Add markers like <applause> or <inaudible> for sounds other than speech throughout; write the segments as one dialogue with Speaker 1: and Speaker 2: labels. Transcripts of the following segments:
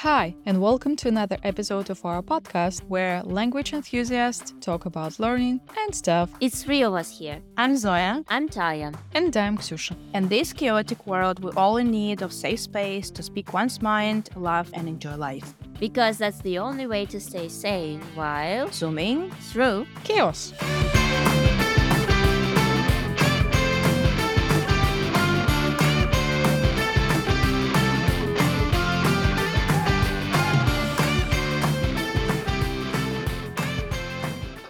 Speaker 1: Hi, and welcome to another episode of our podcast where language enthusiasts talk about learning and stuff.
Speaker 2: It's three of us here.
Speaker 3: I'm Zoya.
Speaker 2: I'm Taya.
Speaker 1: And I'm Ksusha.
Speaker 3: In this chaotic world, we're all in need of safe space to speak one's mind, laugh, and enjoy life.
Speaker 2: Because that's the only way to stay sane while
Speaker 3: Zooming
Speaker 2: through
Speaker 1: Chaos.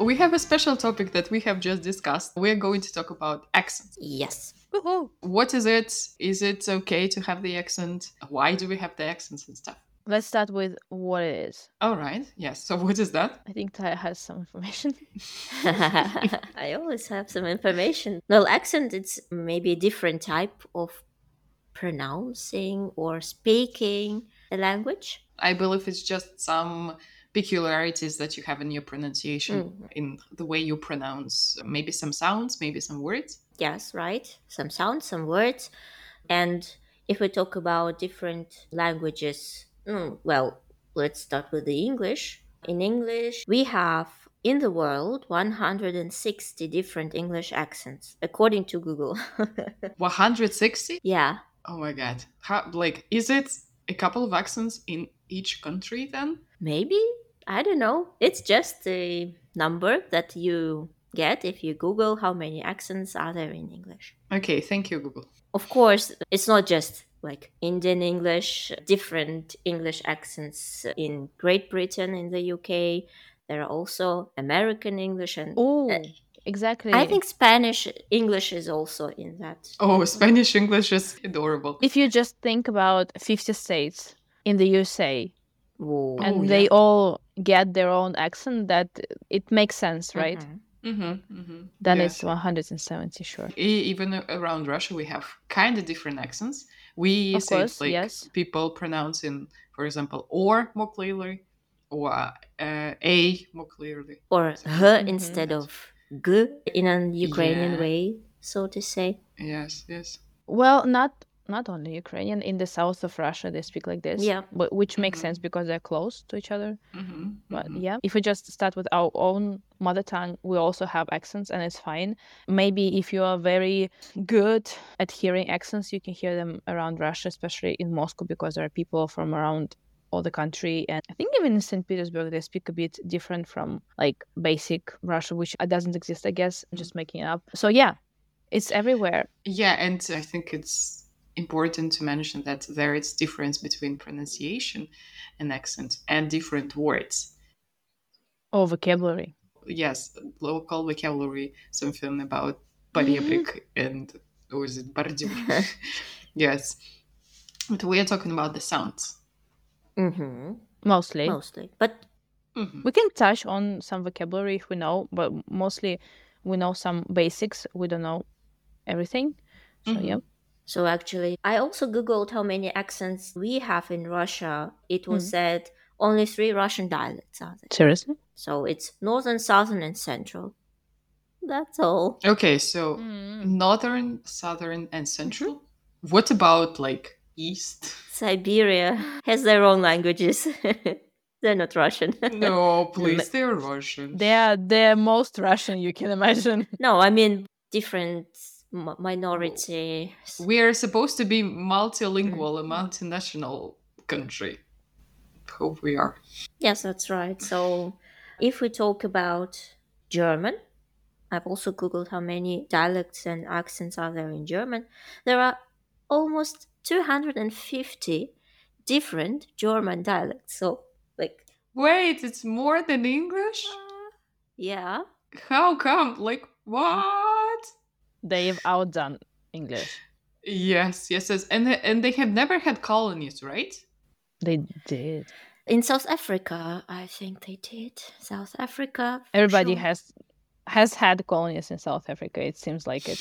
Speaker 1: We have a special topic that we have just discussed. We're going to talk about accents.
Speaker 2: yes.
Speaker 1: Woohoo! What is it? Is it okay to have the accent? Why do we have the accents and stuff?
Speaker 4: Let's start with what it is.
Speaker 1: All right. Yes. So what is that?
Speaker 4: I think Taya has some information. <laughs> <laughs>
Speaker 2: I always have some information. Well, accent it's maybe a different type of pronouncing or speaking a language.
Speaker 1: I believe it's just some peculiarities that you have in your pronunciation,
Speaker 2: Mm.
Speaker 1: in the way you pronounce maybe some sounds, maybe some words.
Speaker 2: Yes, right. Some sounds, some words. And if we talk about different languages, mm, well, let's start with the English. In English, we have in the world 160 different English accents, according to Google. <laughs>
Speaker 1: 160?
Speaker 2: yeah.
Speaker 1: Oh my god. How, like, is it a couple of accents in each country then?
Speaker 2: Maybe? I don't know. It's just a number that you get if you Google how many accents are there in English.
Speaker 1: Okay, thank you, Google.
Speaker 2: Of course, it's not just like Indian English, different English accents in Great Britain, in the UK. There are also American English and
Speaker 4: Oh,
Speaker 2: Uh,
Speaker 4: exactly.
Speaker 2: I think Spanish English is also in that.
Speaker 1: Oh, Spanish English is adorable.
Speaker 4: if you just think about 50 states in the USA
Speaker 2: Whoa.
Speaker 4: and they
Speaker 1: yeah.
Speaker 4: all get their own accent, that it makes sense, right?
Speaker 2: Mhm.
Speaker 1: Mm-hmm, mm-hmm.
Speaker 4: Then
Speaker 1: yes.
Speaker 4: it's 170, sure.
Speaker 1: E- even around Russia, we have kind of different accents. We
Speaker 4: Of
Speaker 1: say it
Speaker 4: course,
Speaker 1: like
Speaker 4: yes.
Speaker 1: people pronounce in, for example, or more clearly, or uh, a more clearly.
Speaker 2: Or h
Speaker 4: Mhm.
Speaker 2: instead of g in an Ukrainian
Speaker 1: Yeah.
Speaker 2: way, so to say.
Speaker 1: Yes, yes.
Speaker 4: Well, not not only Ukrainian. In the south of Russia, they speak like this.
Speaker 2: Yeah.
Speaker 4: But, which makes
Speaker 1: Mhm.
Speaker 4: sense because they're close to each other.
Speaker 1: Mm-hmm,
Speaker 4: But yeah, if we just start with our own mother tongue, we also have accents and it's fine. Maybe if you are very good at hearing accents, you can hear them around Russia, especially in Moscow, because there are people from around all the country. And I think even in St. Petersburg, they speak a bit different from like basic Russia, which doesn't exist, I guess. I'm just making it up. So yeah, it's everywhere.
Speaker 1: Yeah, and I think it's important to mention that there is difference between pronunciation and accent and different words.
Speaker 4: Oh, vocabulary.
Speaker 1: Yes, local vocabulary, something about поребрик and or is it бордюр? <laughs> yes. But we are talking about the sounds.
Speaker 2: hmm
Speaker 4: Mostly.
Speaker 2: Mostly. But
Speaker 1: Mhm.
Speaker 4: We can touch on some vocabulary if we know, but mostly we know some basics. We don't know everything. So
Speaker 1: Mhm.
Speaker 4: yeah.
Speaker 2: So actually, I also googled how many accents we have in Russia. It was
Speaker 4: Mhm.
Speaker 2: said only three Russian dialects are there.
Speaker 4: Seriously?
Speaker 2: So it's northern, southern, and central. That's all.
Speaker 1: Okay, so northern, southern, and central. What about like east?
Speaker 2: Siberia has their own languages. <laughs> They're not Russian. <laughs>
Speaker 1: No, please, <laughs> they're Russian.
Speaker 4: They are the most Russian you can imagine.
Speaker 2: no, I mean different m- minority.
Speaker 1: We are supposed to be multilingual, mm-hmm. a multinational country. Hope we are.
Speaker 2: Yes, that's right. So if we talk about German, I've also googled how many dialects and accents are there in German. There are almost 250 different German dialects. So, like,
Speaker 1: Wait, it's more than English?
Speaker 2: Uh, yeah.
Speaker 1: How come? Like, what?
Speaker 4: They've outdone English.
Speaker 1: Yes, yes, yes. And, they- and they have never had colonies, right?
Speaker 4: They did.
Speaker 2: In South Africa, I think they did. South Africa.
Speaker 4: Everybody
Speaker 2: sure.
Speaker 4: has has had colonies in South Africa. It seems like it.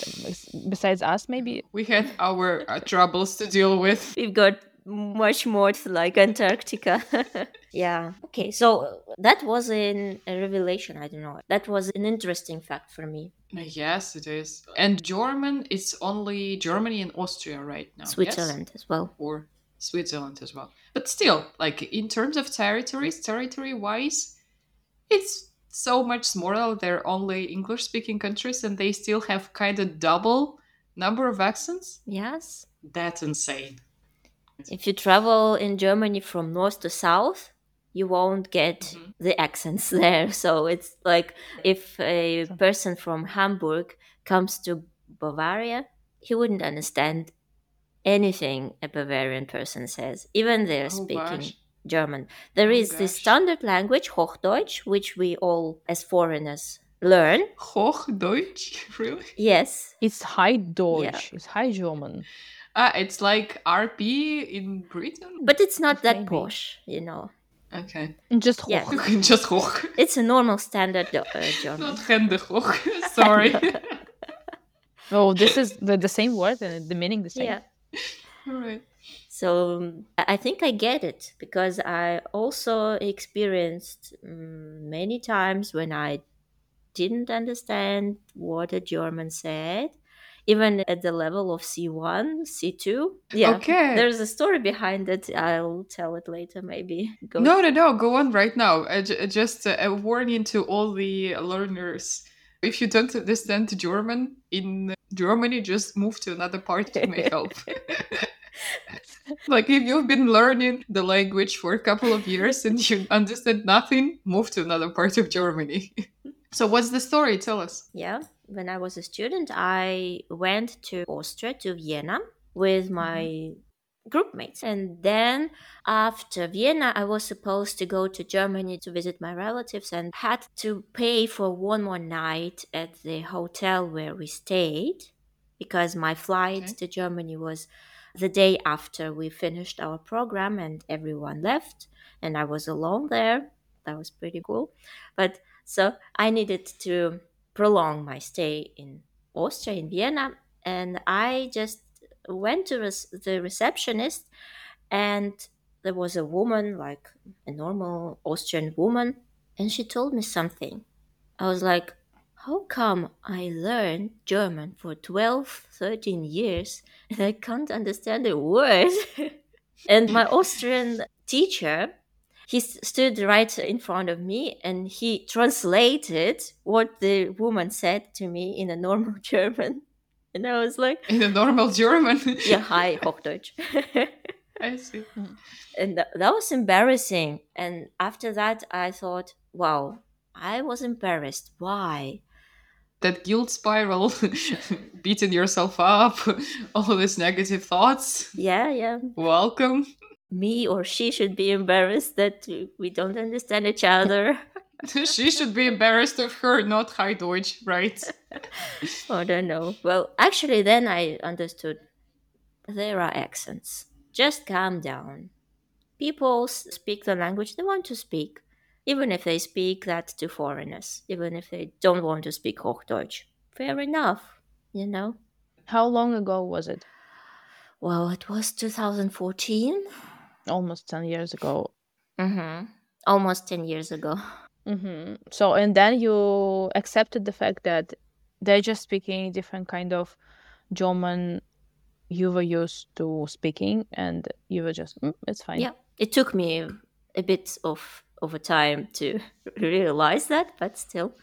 Speaker 4: Besides us, maybe.
Speaker 1: We had our uh, troubles to deal with.
Speaker 2: We've got much more like Antarctica. <laughs> yeah. Okay. So uh, that was an, a revelation. I don't know. That was an interesting fact for me.
Speaker 1: Yes, it is. And German, it's only Germany and Austria right now. yes?
Speaker 2: Switzerland as well.
Speaker 1: Or Switzerland as well. But still, like in terms of territories, territory wise, it's so much smaller. They're only English speaking countries and they still have kind of double number of accents.
Speaker 2: Yes.
Speaker 1: That's insane.
Speaker 2: If you travel in Germany from north to south, you won't get
Speaker 1: Mhm.
Speaker 2: the accents <laughs> there. So it's like if a person from Hamburg comes to Bavaria, he wouldn't understand anything a Bavarian person says, even they're
Speaker 1: Oh,
Speaker 2: speaking
Speaker 1: gosh.
Speaker 2: German. There
Speaker 1: Oh,
Speaker 2: is the standard language, Hochdeutsch, which we all as foreigners learn.
Speaker 1: Hochdeutsch? <laughs> Really?
Speaker 2: Yes.
Speaker 4: It's High Deutsch. It's High German.
Speaker 1: Ah, it's like RP in Britain?
Speaker 2: But it's not that
Speaker 4: Maybe.
Speaker 2: posh, you know.
Speaker 1: Okay.
Speaker 4: Just
Speaker 2: Yeah. <laughs>
Speaker 1: Just hoch.
Speaker 2: It's a normal standard uh, German.
Speaker 1: Not hände hoch. <laughs> Sorry. <laughs>
Speaker 4: Oh, this is the, the same word and the meaning the same.
Speaker 2: Yeah.
Speaker 1: Alright.
Speaker 2: So um, I I think I get it because I also experienced mm, many times when I didn't understand what a German said, even at the level of C1, C2. Yeah.
Speaker 1: Okay.
Speaker 2: There's a story behind it. I'll tell it later, maybe. Go
Speaker 1: No, no, no. Go on right now. Uh, j- just uh, a warning to all the learners. If you don't understand German in Germany, just move to another part. It may help. <laughs> <laughs> like if you've been learning the language for a couple of years and you understand nothing, move to another part of Germany. <laughs> so, what's the story? Tell us.
Speaker 2: Yeah, when I was a student, I went to Austria, to Vienna, with mm-hmm. my group mates. And then after Vienna, I was supposed to go to Germany to visit my relatives and had to pay for one more night at the hotel where we stayed because my flight
Speaker 1: Okay.
Speaker 2: to Germany was the day after we finished our program and everyone left. And I was alone there. That was pretty cool. But so I needed to prolong my stay in Austria, in Vienna, and I just went to res- the receptionist, and there was a woman, like a normal Austrian woman, and she told me something. I was like, how come I learned German for 12, 13 years and I can't understand a word? <laughs> and my Austrian teacher, he stood right in front of me and he translated what the woman said to me in a normal <laughs> German. And I was like,
Speaker 1: In a normal German. <laughs>
Speaker 2: yeah, hi, Hochdeutsch. <laughs>
Speaker 1: I see. Hmm.
Speaker 2: and tha- that was embarrassing. And after that, I thought, wow, I was embarrassed. Why?
Speaker 1: That guilt spiral, beating yourself up, all of these negative thoughts.
Speaker 2: Yeah, yeah.
Speaker 1: Welcome.
Speaker 2: Me or she should be embarrassed that we don't understand each other. <laughs>
Speaker 1: she should be embarrassed of her not high Deutsch, right? <laughs>
Speaker 2: I don't know. Well, actually, then I understood there are accents. Just calm down. People speak the language they want to speak, even if they speak that to foreigners, even if they don't want to speak Hochdeutsch. Fair enough, you know?
Speaker 4: How long ago was it?
Speaker 2: Well, it was 2014.
Speaker 4: Almost 10 years ago.
Speaker 2: Mm-hmm. Almost 10 years ago.
Speaker 4: hmm So, and then you accepted the fact that they're just speaking different kind of German you were used to speaking, and you were just, mm, it's fine.
Speaker 2: Yeah, it took me a bit of of a time to <laughs> realize that, but still,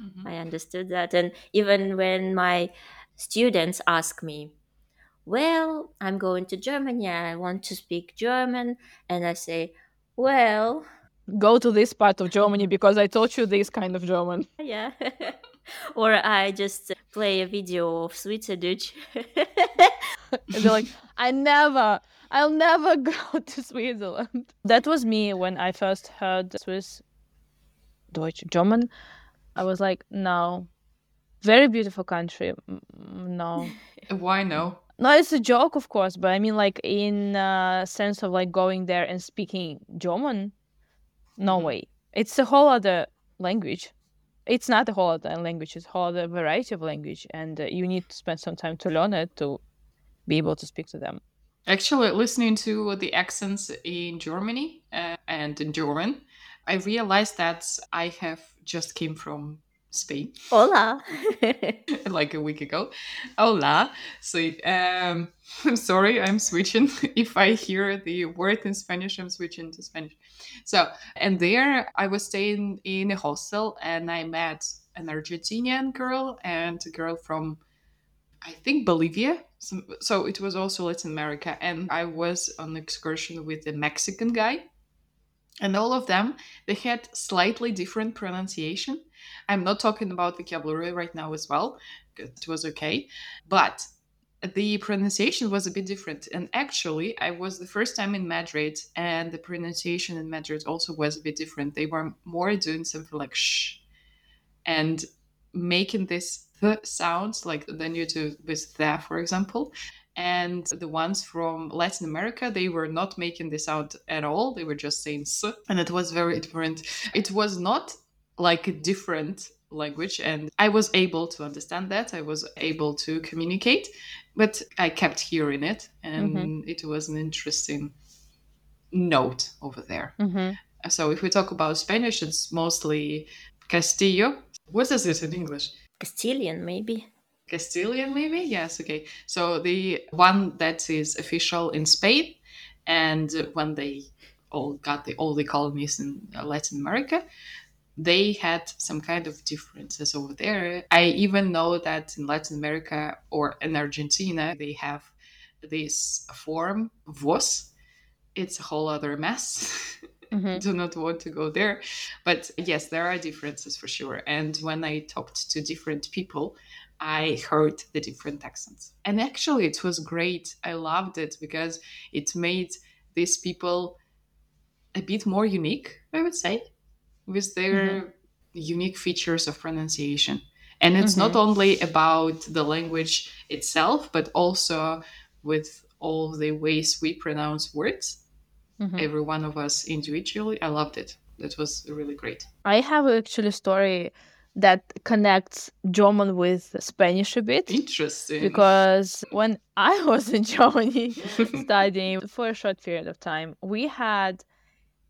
Speaker 1: Mhm.
Speaker 2: I understood that. And even when my students ask me, "Well, I'm going to Germany. I want to speak German," and I say, "Well,
Speaker 4: Go to this part of Germany because I taught you this kind of German. <laughs>
Speaker 2: yeah," <laughs> or I just play a video of Schweizerdeutsch. <laughs>
Speaker 4: And they're like, I never, I'll never go to Switzerland. That was me when I first heard Swiss Deutsch German. I was like, no, very beautiful country. No,
Speaker 1: Why no?
Speaker 4: No, it's a joke, of course, but I mean, like in uh, sense of like going there and speaking German. No
Speaker 1: Mhm.
Speaker 4: way. It's a whole other language. It's not a whole other language. It's a whole other variety of language, and uh, you need to spend some time to learn it to be able to speak to them.
Speaker 1: Actually, listening to the accents in Germany uh, and in German, I realized that I have just came from Spain.
Speaker 2: Hola. <laughs>
Speaker 1: like a week ago. Hola. So um, <laughs> I'm sorry, I'm switching. <laughs> if I hear the word in Spanish, I'm switching to Spanish. So, and there I was staying in a hostel and I met an Argentinian girl and a girl from, I think, Bolivia. So, so it was also Latin America. And I was on excursion with a Mexican guy. And all of them, they had slightly different pronunciation. I'm not talking about vocabulary right now as well. It was okay. But the pronunciation was a bit different. And actually, I was the first time in Madrid, and the pronunciation in Madrid also was a bit different. They were more doing something like shh and making this th sounds like than you do with the, for example. And the ones from Latin America, they were not making the sound at all. They were just saying s, and it was very different. It was not like a different language, and I was able to understand that. I was able to communicate, but I kept hearing it, and
Speaker 4: Mhm.
Speaker 1: it was an interesting note over there.
Speaker 4: hmm
Speaker 1: So if we talk about Spanish, it's mostly Castillo. What is it in English?
Speaker 2: Castilian, maybe.
Speaker 1: Castilian, maybe? Yes, okay. So the one that is official in Spain, and when they all got the all the colonies in Latin America, they had some kind of differences over there. I even know that in Latin America or in Argentina, they have this form, vos. It's a whole other mess. <laughs>
Speaker 4: hmm
Speaker 1: do not want to go there. But yes, there are differences for sure. And when I talked to different people, I heard the different accents. And actually, it was great. I loved it because it made these people a bit more unique, I would say, with their unique features of pronunciation. And it's not only about the language itself, but also with all the ways we pronounce words
Speaker 4: Mhm.
Speaker 1: every one of us individually. I loved it. That was really great.
Speaker 4: I have actually a story that connects German with Spanish a bit.
Speaker 1: Interesting.
Speaker 4: because when I <laughs> was in Germany <laughs> studying for a short period of time, we had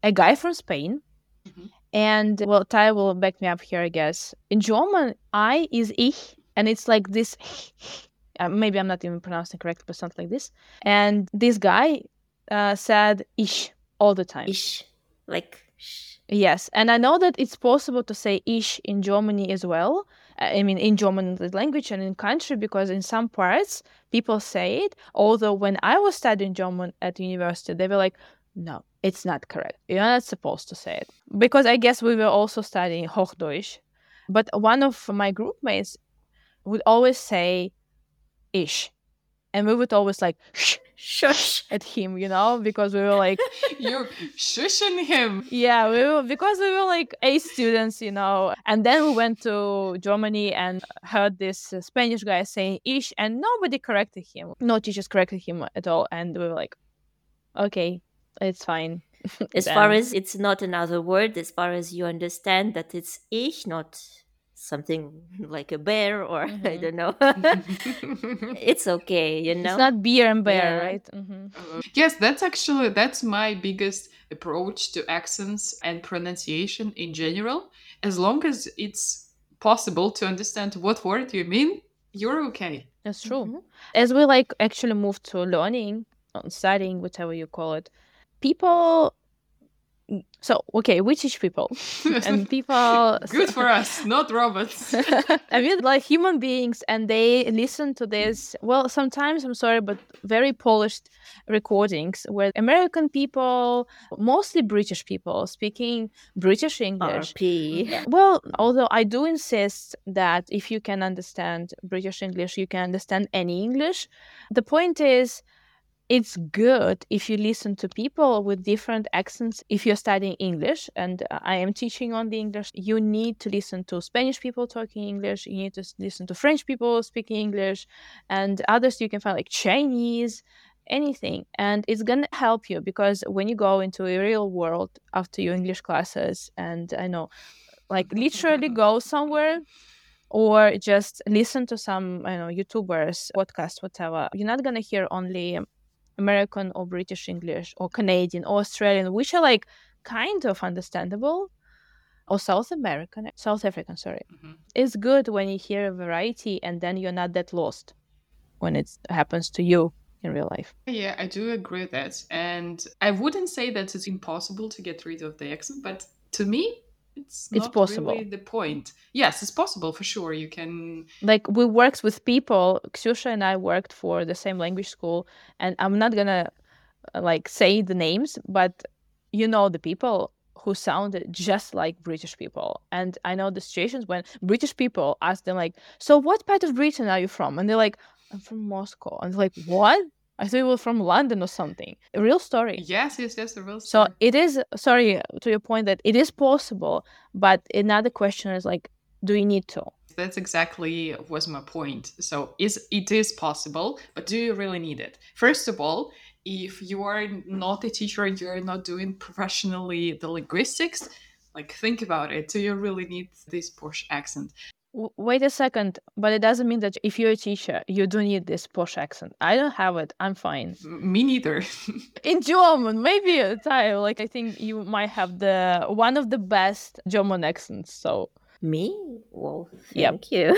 Speaker 4: a guy from Spain.
Speaker 1: Mhm.
Speaker 4: And well, Ty will back me up here, I guess. In German, I is ich, and it's like this. <laughs> Uh, maybe I'm not even pronouncing correctly, but something like this. And this guy uh, said ich all the time.
Speaker 2: Ish. Like, sh.
Speaker 4: Yes, and I know that it's possible to say "ich" in Germany as well. uh, I mean, in German language and in country, because in some parts people say it. Although when I was studying German at university, they were like, "No, it's not correct. You're not supposed to say it." Because I guess we were also studying Hochdeutsch, but one of my group mates would always say ish. and we would always like "shh"
Speaker 2: Shush.
Speaker 4: at him, you know, because we were like. <laughs>
Speaker 1: You're shushing him.
Speaker 4: Yeah, we were because we were like A students, you know. And then we went to Germany and heard this Spanish guy saying "ish," and nobody corrected him. No teachers corrected him at all, and we were like, "Okay, it's fine." <laughs>
Speaker 2: As far as it's not another word, as far as you understand that it's ich, not something like a bear or <laughs> I
Speaker 4: Mhm.
Speaker 2: don't know. <laughs> it's okay, you know.
Speaker 4: it's not beer and bear,
Speaker 2: Yeah.
Speaker 4: right? hmm
Speaker 1: Uh, yes, that's actually that's my biggest approach to accents and pronunciation in general. As long as it's possible to understand what word you mean, you're okay.
Speaker 4: That's true.
Speaker 2: Mhm.
Speaker 4: As we like actually move to learning, or studying, whatever you call it, people. So okay, we teach people, <laughs> and people.
Speaker 1: Good for us, not robots. <laughs>
Speaker 4: I mean, like human beings, and they listen to this. Well, sometimes I'm sorry, but very polished recordings where American people, mostly British people, speaking British English.
Speaker 2: RP.
Speaker 4: Well, although I do insist that if you can understand British English, you can understand any English. The point is, it's good if you listen to people with different accents. If you're studying English, and uh, I am teaching on the English, you need to listen to Spanish people talking English. You need to listen to French people speaking English, and others you can find like Chinese, anything. And it's gonna help you because when you go into a real world after your English classes, and I know, like literally go somewhere or just listen to some don't know YouTubers, podcast, whatever. You're not gonna hear only American or British English or Canadian or Australian, which are like kind of understandable. or South American, South African, sorry.
Speaker 1: Mhm.
Speaker 4: It's good when you hear a variety and then you're not that lost when it happens to you in real life.
Speaker 1: Yeah, I do agree with that. And I wouldn't say that it's impossible to get rid of the accent, but to me, it's
Speaker 4: It's possible.
Speaker 1: really the point. Yes, it's possible for sure. You can
Speaker 4: Like we worked with people, Ksusha and I worked for the same language school, and I'm not gonna uh, like say the names, but you know the people who sounded just like British people. And I know the situations when British people ask them like, "So what part of Britain are you from?" And they're like, "I'm from Moscow." And they're like, "What?" I thought you were from London or something. A real story.
Speaker 1: Yes, yes, yes, the real story.
Speaker 4: So it is sorry to your point that it is possible, but another question is like, do you need to?
Speaker 1: That's exactly was my point. So is it is possible, but do you really need it? First of all, if you are not a teacher and you're not doing professionally the linguistics, like think about it. Do you really need this posh accent?
Speaker 4: W- wait a second, but it doesn't mean that if you're a teacher, you do need this posh accent. I don't have it. I'm fine.
Speaker 1: Me neither. <laughs>
Speaker 4: In German, maybe a time. Like I think you might have the one of the best German accents. So
Speaker 2: Me? Well,
Speaker 4: Yep.
Speaker 2: thank you.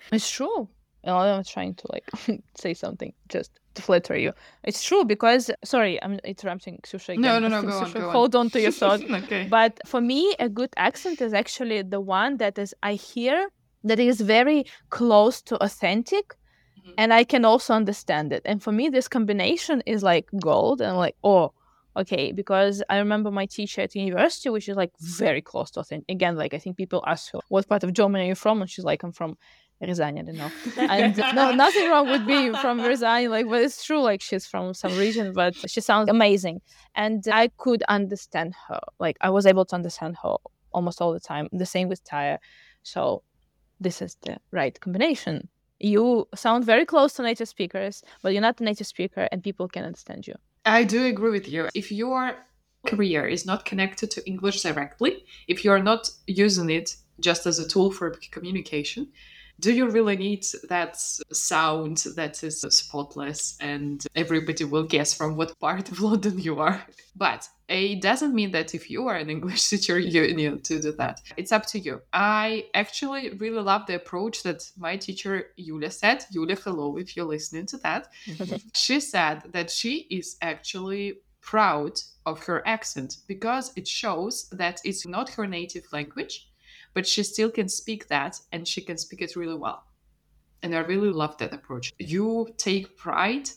Speaker 2: <laughs>
Speaker 4: it's true. And I'm trying to like <laughs> say something just to flatter you. It's true because sorry, I'm interrupting Ksusha again.
Speaker 1: no, no, no. Go on.
Speaker 4: Ksusha,
Speaker 1: Go on.
Speaker 4: hold on to your thought.
Speaker 1: okay.
Speaker 4: But for me, a good accent is actually the one that is I hear that is very close to authentic
Speaker 1: Mhm.
Speaker 4: and I can also understand it. And for me, this combination is like gold and like, oh, okay, because I remember my teacher at university, which is like very close to authentic. Again, like I think people ask her, what part of Germany are you from? And she's like, I'm from Ryazan, I don't know. And <laughs> no, nothing wrong with being from Ryazan, like, but it's true, like she's from some region, but she sounds amazing. And I could understand her. Like I was able to understand her almost all the time. The same with Taya. So this is the right combination. You sound very close to native speakers, but you're not a native speaker and people can understand you.
Speaker 1: I do agree with you. If your career is not connected to English directly, if you're not using it just as a tool for communication, do you really need that sound that is spotless and everybody will guess from what part of <laughs> London you are? But it doesn't mean that if you are an English <laughs> teacher, you need to do that. It's up to you. I actually really love the approach that my teacher Yulia said. Yulia, hello, if you're listening to that she said that she is actually proud of her accent because it shows that it's not her native language, but she still can speak that and she can speak it really well. And I really love that approach. You take pride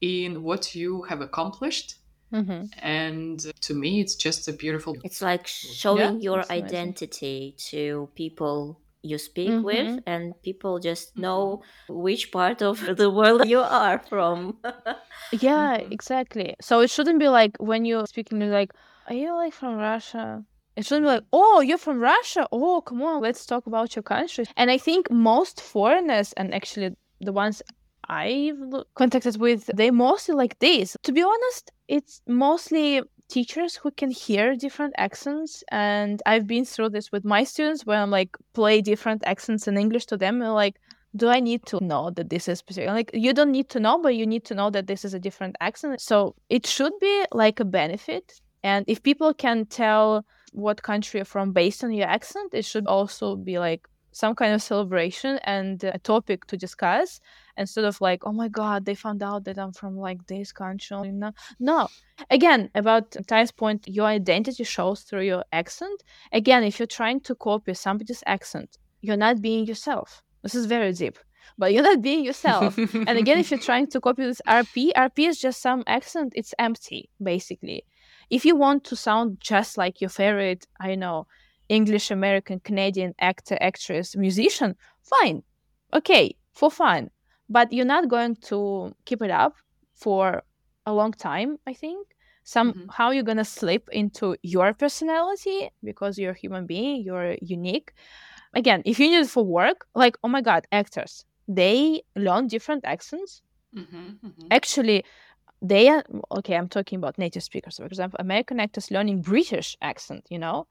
Speaker 1: in what you have accomplished.
Speaker 4: Mm-hmm.
Speaker 1: And to me, it's just a beautiful.
Speaker 2: It's like showing your
Speaker 4: that's amazing.
Speaker 2: identity to people you speak with,
Speaker 4: Mhm.
Speaker 2: and people just know which part of <laughs> the world you are from. <laughs>
Speaker 4: Yeah,
Speaker 1: Mhm.
Speaker 4: exactly. So it shouldn't be like when you're speaking, you're like, are you like from Russia? It shouldn't be like, oh, you're from Russia. Oh, come on, let's talk about your country. And I think most foreigners, and actually the ones I've contacted with, they mostly like this. To be honest, it's mostly teachers who can hear different accents. And I've been through this with my students where I'm like, play different accents in English to them. And like, do I need to know that this is specific? Like, you don't need to know, but you need to know that this is a different accent. So it should be like a benefit. And if people can tell what country you're from based on your accent, it should also be like some kind of celebration and a topic to discuss instead of like, oh my God, they found out that I'm from like this country. No, no. Again, about Ty's point, your identity shows through your accent. Again, if you're trying to copy somebody's accent, you're not being yourself. This is very deep, but you're not being yourself. <laughs> and again, if you're trying to copy this RP, RP is just some accent, it's empty, basically. If you want to sound just like your favorite, I know, English, American, Canadian actor, actress, musician, fine. Okay, for fun. But you're not going to keep it up for a long time, I think. Somehow you're going to slip into your personality because you're a human being, you're unique. Again, if you need it for work, like, oh my God, actors, they learn different accents
Speaker 1: Mhm, mhm.
Speaker 4: actually they are okay i'm talking about native speakers for example american actors learning british accent you know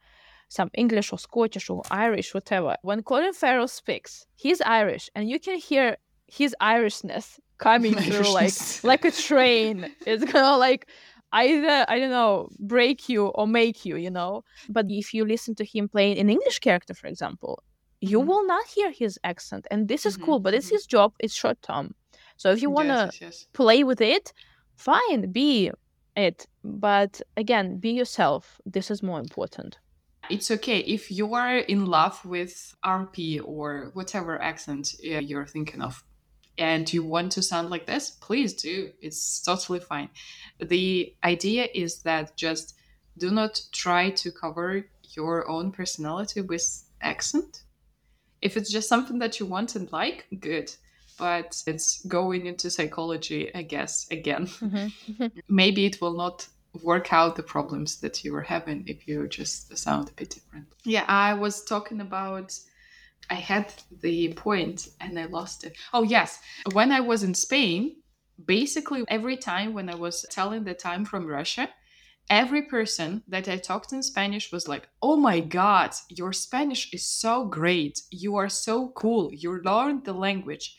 Speaker 4: some english or scottish or irish whatever when colin farrell speaks he's irish and you can hear his irishness coming <laughs> through like like a train it's of like either I don't know break you or make you, you know. But if you listen to him playing an English character, for example, you
Speaker 1: Mhm.
Speaker 4: will not hear his accent, and this is
Speaker 1: Mhm,
Speaker 4: cool. But it's
Speaker 1: mhm.
Speaker 4: his job; it's short term. So if you wanna
Speaker 1: yes, yes.
Speaker 4: play with it, fine, be it. But again, be yourself. This is more important.
Speaker 1: It's okay if you are in love with RP or whatever accent uh, you're thinking of and you want to sound like this, please do. It's totally fine. The idea is that just do not try to cover your own personality with accent. If it's just something that you want and like, good. But it's going into psychology, I guess, again. Mm-hmm. Mm-hmm. maybe it will not work out the problems that you were having if you just sound a bit different. Yeah, I was talking about. I had the point and I lost it. Oh, yes. When I was in Spain, basically every time when I was telling the time from Russia, every person that I talked in Spanish was like, Oh my God, your Spanish is so great. You are so cool. You learned the language.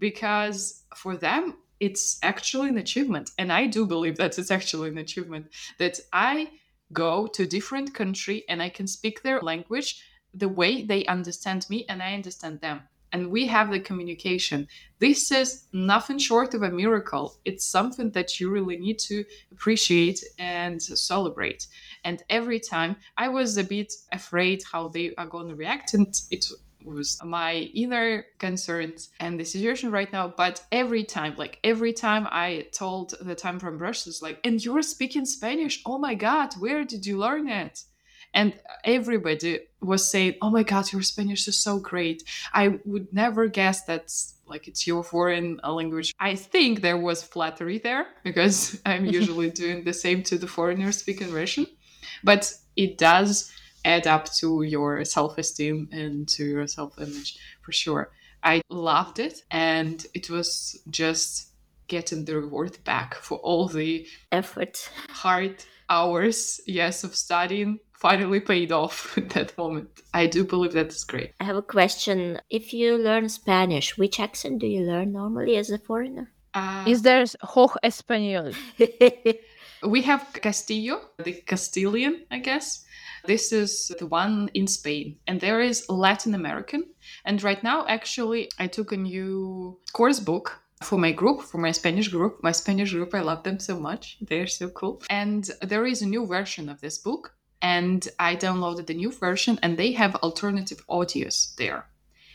Speaker 1: Because for them, it's actually an achievement. And I do believe that it's actually an achievement that I go to different country and I can speak their language the way they understand me and I understand them. And we have the communication. This is nothing short of a miracle. It's something that you really need to appreciate and celebrate. And every time I was a bit afraid how they are going to react, and it was my inner concerns and the situation right now. But every time, like every time I told the time from Russia, it's like, and you're speaking Spanish? Oh my God, where did you learn it? And everybody was saying, "Oh my God, your Spanish is so great! I would never guess that's like it's your foreign language." I think there was flattery there because <laughs> I'm <laughs> usually doing the same to the foreigners speaking Russian, but it does add up to your self-esteem and to your self-image for sure. I loved it, and it was just getting the reward back for all the
Speaker 2: Effort.
Speaker 1: hard hours, yes, of studying finally paid off <laughs> at that moment. I do believe that is great.
Speaker 2: I have a question. If you learn Spanish, which accent do you learn normally as a foreigner?
Speaker 1: Uh,
Speaker 4: Is there Hoch Espanol? <laughs>
Speaker 1: we have Castillo, the Castilian, I guess. This is the one in Spain, and there is Latin American. And right now, actually, I took a new course book for my group, for my Spanish group. My Spanish group, I love them so much. They're so cool. And there is a new version of this book, and I downloaded the new version, and they have alternative audios there.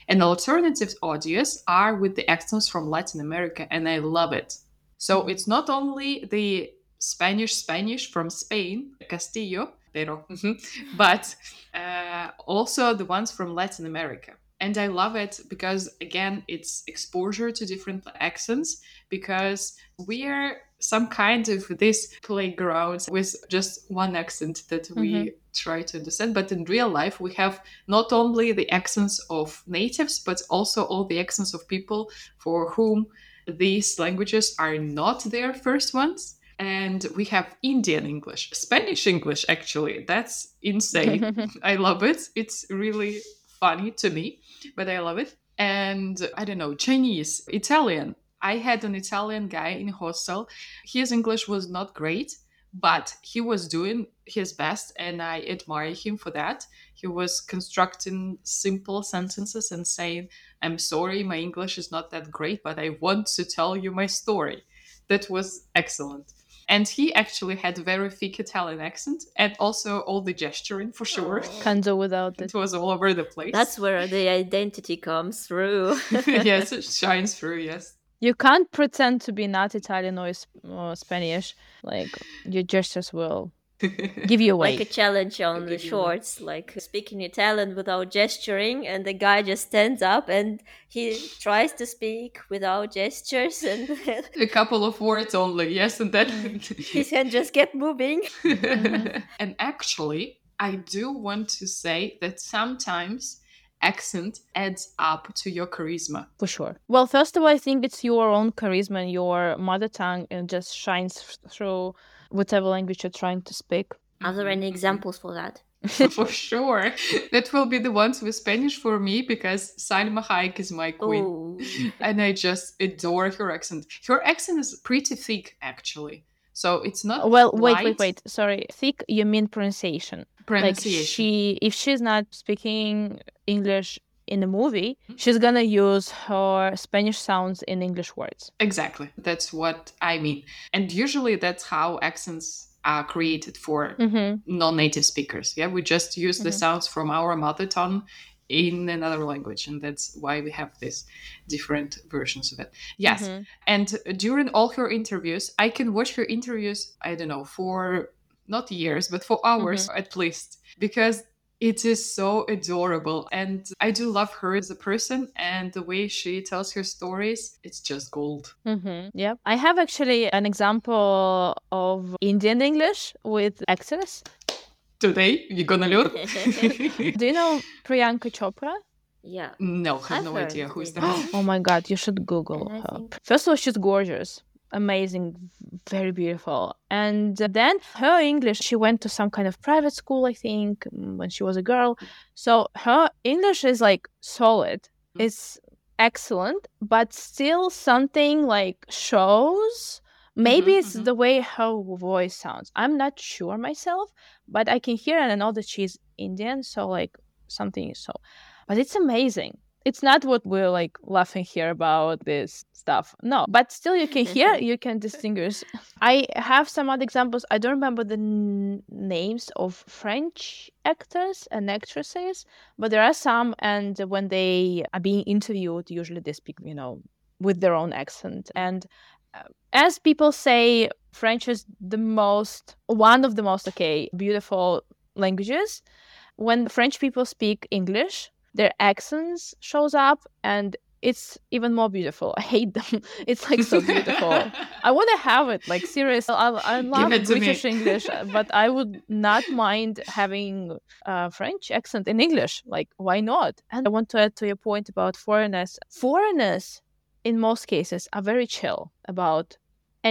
Speaker 1: And alternative audios are with the accents from Latin America, and I love it. So it's not only the Spanish Spanish from Spain, Castillo, pero, mhm, <laughs> but uh, also the ones from Latin America. And I love it because, again, it's exposure to different accents because we are some kind of this playground with just one accent that we try to understand. But in real life, we have not only the accents of natives, but also all the accents of people for whom these languages are not their first ones. And we have Indian English, Spanish English, actually. That's insane. <laughs> I love it. It's really funny to me, but I love it. And I don't know, Chinese, Italian. I had an Italian guy in hostel. His English was not great, but he was doing his best, and I admire him for that. He was constructing simple sentences and saying, I'm sorry, my English is not that great, but I want to tell you my story. That was excellent. And he actually had very thick Italian accent and also all the gesturing for sure. Oh.
Speaker 4: Can't do without it.
Speaker 1: It was all over the place.
Speaker 2: That's where the identity comes through. <laughs>
Speaker 1: yes, <laughs> it shines through, yes.
Speaker 4: You can't pretend to be not Italian or, or Spanish. Like your gestures will <laughs> give you away.
Speaker 2: like a challenge on the
Speaker 1: give away.
Speaker 2: shorts, like speaking Italian without gesturing, and the guy just stands up and he tries to speak without gestures, and <laughs>
Speaker 1: a couple of words only, yes, and then. Mm. <laughs>
Speaker 2: his hand just kept moving.
Speaker 1: and actually, I do want to say that sometimes accent adds up to your charisma.
Speaker 4: For sure. Well, first of all, I think it's your own charisma and your mother tongue and just shines through whatever language you're trying to speak.
Speaker 2: Are there any examples for that? <laughs>
Speaker 1: for sure. That will be the ones with Spanish for me because Salma Hayek is my queen. <laughs> And I just adore her accent. Her accent is pretty thick, actually. So it's not
Speaker 4: Well, wait,
Speaker 1: light
Speaker 4: wait, wait. Sorry. Thick, you mean pronunciation.
Speaker 1: pronunciation.
Speaker 4: Like she, if she's not speaking English in the movie,
Speaker 1: Mhm.
Speaker 4: she's gonna use her Spanish sounds in English words.
Speaker 1: Exactly. That's what I mean. And usually that's how accents are created for
Speaker 4: Mm-hmm.
Speaker 1: non-native speakers. Yeah, we just use the
Speaker 4: Mhm.
Speaker 1: sounds from our mother tongue in another language and that's why we have these different versions of it. Yes.
Speaker 4: Mm-hmm.
Speaker 1: And during all her interviews, I can watch her interviews, I don't know, for not years, but for hours at least, because it is so adorable. And I do love her as a person and the way she tells her stories, it's just gold.
Speaker 4: Mm-hmm. Yeah. I have actually an example of Indian English with actors.
Speaker 1: Today, you're gonna learn? <laughs>
Speaker 4: Do you know Priyanka Chopra?
Speaker 2: yeah.
Speaker 1: no, have
Speaker 2: I've
Speaker 1: no idea who's that. <gasps>
Speaker 4: Oh my god, you should Google her.
Speaker 2: think-
Speaker 4: First of all, she's gorgeous, amazing, very beautiful. And then her English, she went to some kind of private school, I think, when she was a girl. So her English is like solid. It's excellent, but still something like shows. Maybe
Speaker 1: Mhm,
Speaker 4: it's
Speaker 1: mhm.
Speaker 4: the way her voice sounds. I'm not sure myself, but I can hear and I know that she's Indian, so like something is so. But it's amazing it's not what we're like laughing here about this stuff. No but still you can hear <laughs> you can distinguish. I have some other examples. I don't remember the n- names of french actors and actresses but there are some and when they are being interviewed usually they speak you know with their own accent. And uh, as people say french is the most one of the most okay beautiful languages. When french people speak english their accents shows up and it's even more beautiful. I hate them. <laughs> It's like so beautiful. I want to have it like seriously i, I love
Speaker 1: it to me.
Speaker 4: british english uh, but i would not mind having a french accent in english. Like why not? And i want to add to your point about foreigners. Foreigners in most cases are very chill about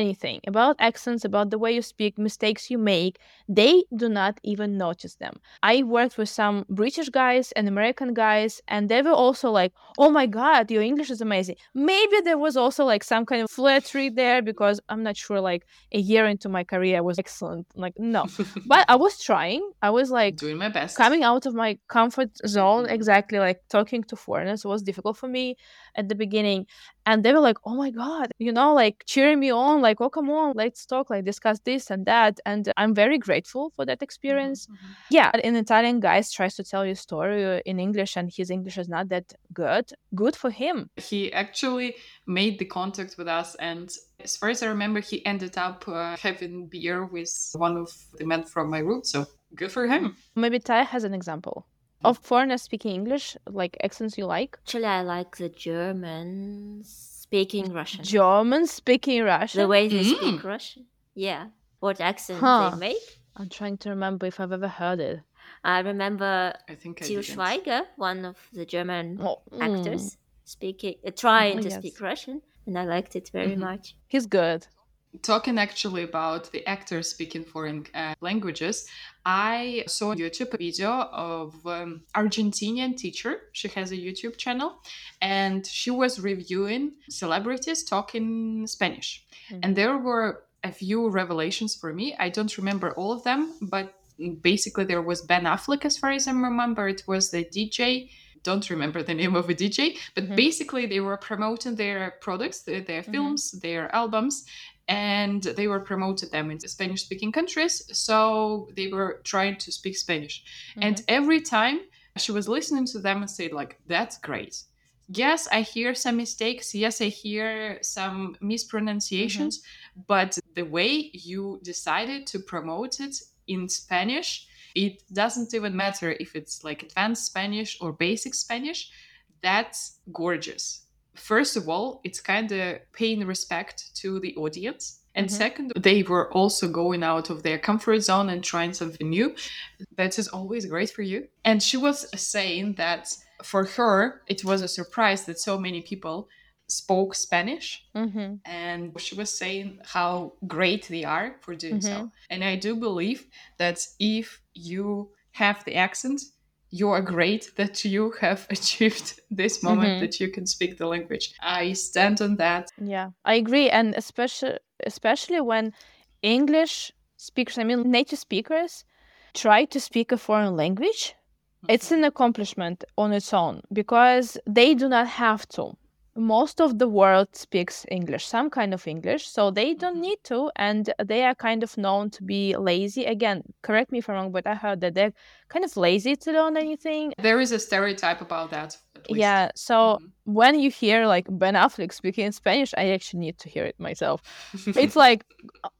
Speaker 4: anything about accents about the way you speak mistakes you make they do not even notice them. I worked with some british guys and american guys and they were also like oh my god your english is amazing. Maybe there was also like some kind of flattery there because i'm not sure like a year into my career I was excellent like no. <laughs> But i was trying. I was like
Speaker 1: Doing my best.
Speaker 4: coming out of my comfort zone exactly like talking to foreigners was difficult for me at the beginning and they were like oh my god you know like cheering me on like oh come on let's talk like discuss this and that and i'm very grateful for that experience
Speaker 1: Mhm, mhm.
Speaker 4: yeah an italian guy tries to tell you a story uh, in english and his english is not that good good for him
Speaker 1: He actually made the contact with us, and as far as I remember, he ended up uh, having beer with one of the men from my route. So good for him.
Speaker 4: maybe ty has an example of foreigners speaking english like accents you like
Speaker 2: Actually, I like the Germans speaking Russian.
Speaker 4: german speaking russian
Speaker 2: the way they
Speaker 1: Mm.
Speaker 2: speak Russian. Yeah. What accent
Speaker 4: Huh.
Speaker 2: they make.
Speaker 4: i'm trying to remember if i've ever heard it
Speaker 2: I remember
Speaker 1: I think I
Speaker 2: Til
Speaker 1: didn't.
Speaker 2: Schweiger, one of the German
Speaker 4: Oh, mm.
Speaker 2: actors, speaking, uh, trying
Speaker 4: Oh,
Speaker 2: to
Speaker 4: yes.
Speaker 2: speak Russian, and I liked it very
Speaker 1: Mhm.
Speaker 2: much.
Speaker 4: he's good
Speaker 1: Talking actually about the actors speaking foreign uh, languages, I saw a YouTube video of um, Argentinian teacher. She has a YouTube channel, and she was reviewing celebrities talking Spanish. And there were a few revelations for me. I don't remember all of them, but basically there was Ben Affleck, as far as I remember. It was the DJ. Don't remember the name of a DJ, but
Speaker 4: Mhm.
Speaker 1: basically they were promoting their products, their, their
Speaker 4: Mhm.
Speaker 1: films, their albums, and they were promoted them in Spanish-speaking countries. So they were trying to speak Spanish, and mm-hmm. every time she was listening to them and said like, "That's great." Yes, I hear some mistakes. Yes, I hear some mispronunciations, mm-hmm. but the way you decided to promote it in Spanish, it doesn't even matter if it's like advanced Spanish or basic Spanish. That's gorgeous. First of all, it's kind of paying respect to the audience. And
Speaker 4: Mhm.
Speaker 1: second, they were also going out of their comfort zone and trying something new. That is always great for you. And she was saying that for her, it was a surprise that so many people spoke Spanish
Speaker 4: Mm-hmm.
Speaker 1: and she was saying how great they are for doing so.
Speaker 4: Mhm.
Speaker 1: And I do believe that if you have the accent, you are great that you have <laughs> achieved this moment
Speaker 4: Mhm.
Speaker 1: that you can speak the language. I stand on that.
Speaker 4: Yeah, I agree, and especially especially when English speakers, I mean native speakers, try to speak a foreign language, it's an accomplishment on its own because they do not have to most of the world speaks English, some kind of English, so they don't need to, and they are kind of known to be lazy. Again, correct me if I'm wrong, but I heard that they're kind of lazy to learn anything.
Speaker 1: There is a stereotype about that.
Speaker 4: Yeah, so mm-hmm. when you hear like Ben Affleck speaking Spanish, I actually need to hear it myself. <laughs> it's like,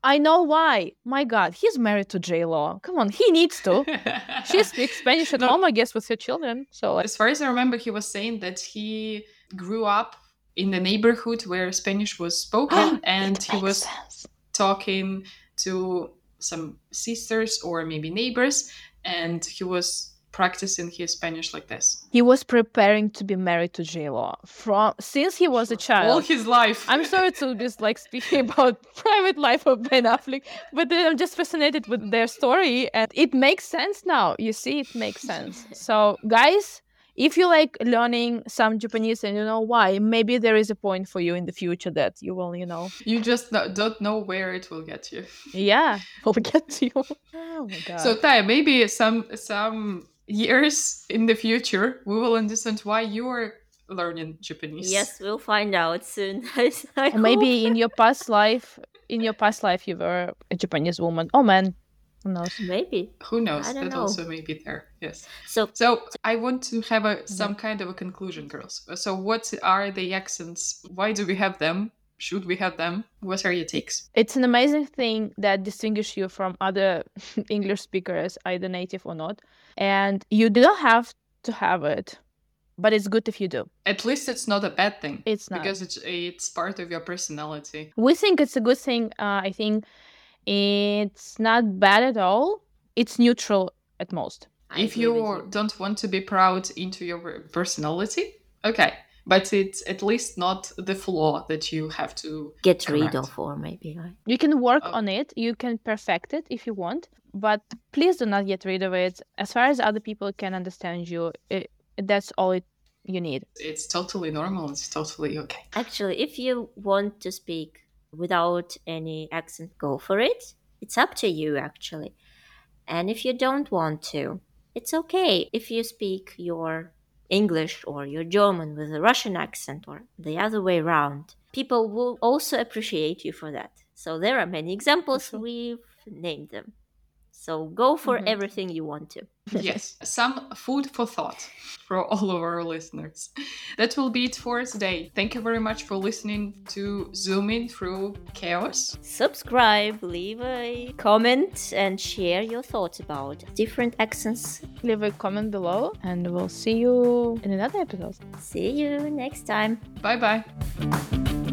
Speaker 4: I know why. My God, he's married to J Lo. Come on, he needs to. she <laughs> speaks Spanish at no. home, I guess, with her children. So,
Speaker 1: like... as far as I remember, he was saying that he grew up in the neighborhood where Spanish was spoken, <gasps> and he was sense. talking to some sisters or maybe neighbors, and he was practicing his Spanish like this.
Speaker 4: He was preparing to be married to J Lo from since he was a child.
Speaker 1: All his life.
Speaker 4: I'm sorry to be like speaking <laughs> about private life of Ben Affleck, but I'm just fascinated with their story, and it makes sense now. You see, it makes sense. <laughs> So, guys, if you like learning some Japanese and you know why, maybe there is a point for you in the future that you will, you know.
Speaker 1: You just don't know where it will get you. <laughs>
Speaker 4: yeah, will get you. <laughs> Oh my god.
Speaker 1: So Taya, maybe some some years in the future we will understand why you are learning Japanese.
Speaker 2: Yes, we'll find out soon. <laughs>
Speaker 4: maybe in your past life, in your past life, you were a Japanese woman. Oh man, who knows?
Speaker 2: Maybe.
Speaker 1: Who knows? That know. also may be there. Yes. So, so I want to have a some yeah. kind of a conclusion, girls. So, what are the accents? Why do we have them? Should we have them? What are your takes?
Speaker 4: It's an amazing thing that distinguishes you from other <laughs> English speakers, either native or not. And you do not have to have it but it's good if you do.
Speaker 1: At least it's not a bad thing.
Speaker 4: It's not
Speaker 1: because it's it's part of your personality.
Speaker 4: We think it's a good thing. Uh, I think it's not bad at all. It's neutral at most.
Speaker 1: if you, you don't want to be proud into your personality, okay. But it's at least not the flaw that you have to
Speaker 2: get correct. rid of, or maybe right?
Speaker 4: you can work oh. on it. You can perfect it if you want, but please do not get rid of it. As far as other people can understand you, it, that's all it you need.
Speaker 1: It's totally normal. It's totally okay.
Speaker 2: Actually, if you want to speak without any accent, go for it. It's up to you, actually. And if you don't want to, it's okay if you speak your English or your German with a Russian accent or the other way around. People will also appreciate you for that. So there are many examples, we've named them. So go for mm-hmm. everything you want to.
Speaker 1: yes, some food for thought for all of our listeners. That will be it for today. Thank you very much for listening to Zoom In Through Chaos.
Speaker 2: Subscribe, leave a comment, and share your thoughts about different accents.
Speaker 4: Leave a comment below, and we'll see you in another episode.
Speaker 2: See you next time.
Speaker 1: Bye bye.